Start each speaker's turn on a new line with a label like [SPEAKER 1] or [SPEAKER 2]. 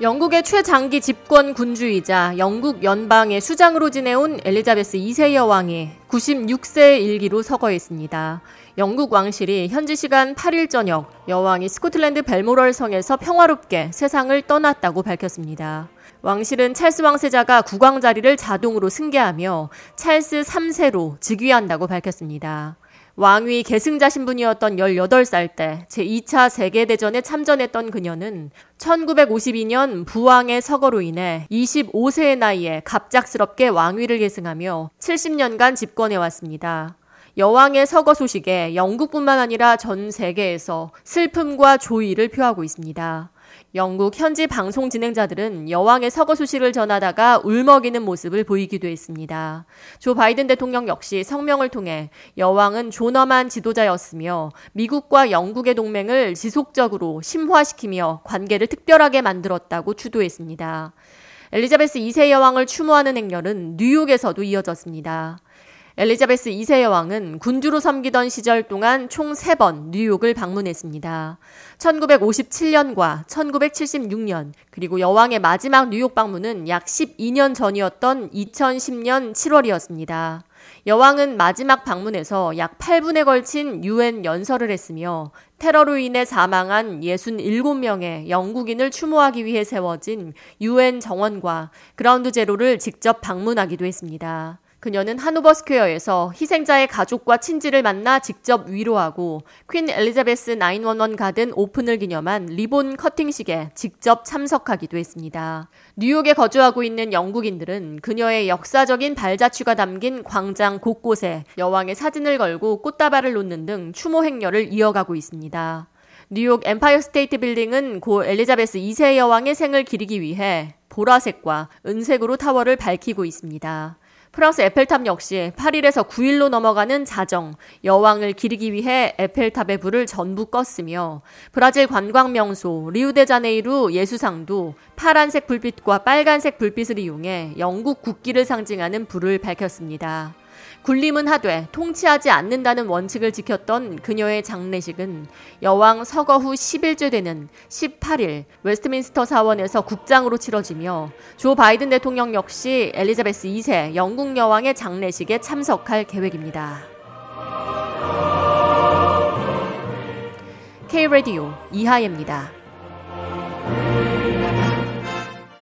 [SPEAKER 1] 영국의 최장기 집권 군주이자 영국 연방의 수장으로 지내온 엘리자베스 2세 여왕이 96세 일기로 서거했습니다. 영국 왕실이 현지 시간 8일 저녁 여왕이 스코틀랜드 벨모럴 성에서 평화롭게 세상을 떠났다고 밝혔습니다. 왕실은 찰스 왕세자가 국왕 자리를 자동으로 승계하며 찰스 3세로 즉위한다고 밝혔습니다. 왕위 계승자 신분이었던 18살 때 제2차 세계대전에 참전했던 그녀는 1952년 부왕의 서거로 인해 25세의 나이에 갑작스럽게 왕위를 계승하며 70년간 집권해 왔습니다. 여왕의 서거 소식에 영국뿐만 아니라 전 세계에서 슬픔과 조의를 표하고 있습니다. 영국 현지 방송 진행자들은 여왕의 서거 소식을 전하다가 울먹이는 모습을 보이기도 했습니다. 조 바이든 대통령 역시 성명을 통해 여왕은 존엄한 지도자였으며 미국과 영국의 동맹을 지속적으로 심화시키며 관계를 특별하게 만들었다고 추도했습니다. 엘리자베스 2세 여왕을 추모하는 행렬은 뉴욕에서도 이어졌습니다. 엘리자베스 2세 여왕은 군주로 섬기던 시절 동안 총 3번 뉴욕을 방문했습니다. 1957년과 1976년, 그리고 여왕의 마지막 뉴욕 방문은 약 12년 전이었던 2010년 7월이었습니다. 여왕은 마지막 방문에서 약 8분에 걸친 유엔 연설을 했으며 테러로 인해 사망한 67명의 영국인을 추모하기 위해 세워진 유엔 정원과 그라운드 제로를 직접 방문하기도 했습니다. 그녀는 하노버 스퀘어에서 희생자의 가족과 친지를 만나 직접 위로하고 퀸 엘리자베스 911 가든 오픈을 기념한 리본 커팅식에 직접 참석하기도 했습니다. 뉴욕에 거주하고 있는 영국인들은 그녀의 역사적인 발자취가 담긴 광장 곳곳에 여왕의 사진을 걸고 꽃다발을 놓는 등 추모 행렬을 이어가고 있습니다. 뉴욕 엠파이어 스테이트 빌딩은 고 엘리자베스 2세 여왕의 생을 기리기 위해 보라색과 은색으로 타워를 밝히고 있습니다. 프랑스 에펠탑 역시 8일에서 9일로 넘어가는 자정, 여왕을 기리기 위해 에펠탑의 불을 전부 껐으며 브라질 관광 명소 리우데자네이루 예수상도 파란색 불빛과 빨간색 불빛을 이용해 영국 국기를 상징하는 불을 밝혔습니다. 군림은 하되 통치하지 않는다는 원칙을 지켰던 그녀의 장례식은 여왕 서거 후 10일째 되는 18일 웨스트민스터 사원에서 국장으로 치러지며 조 바이든 대통령 역시 엘리자베스 2세 영국 여왕의 장례식에 참석할 계획입니다. K-Radio 이하예입니다.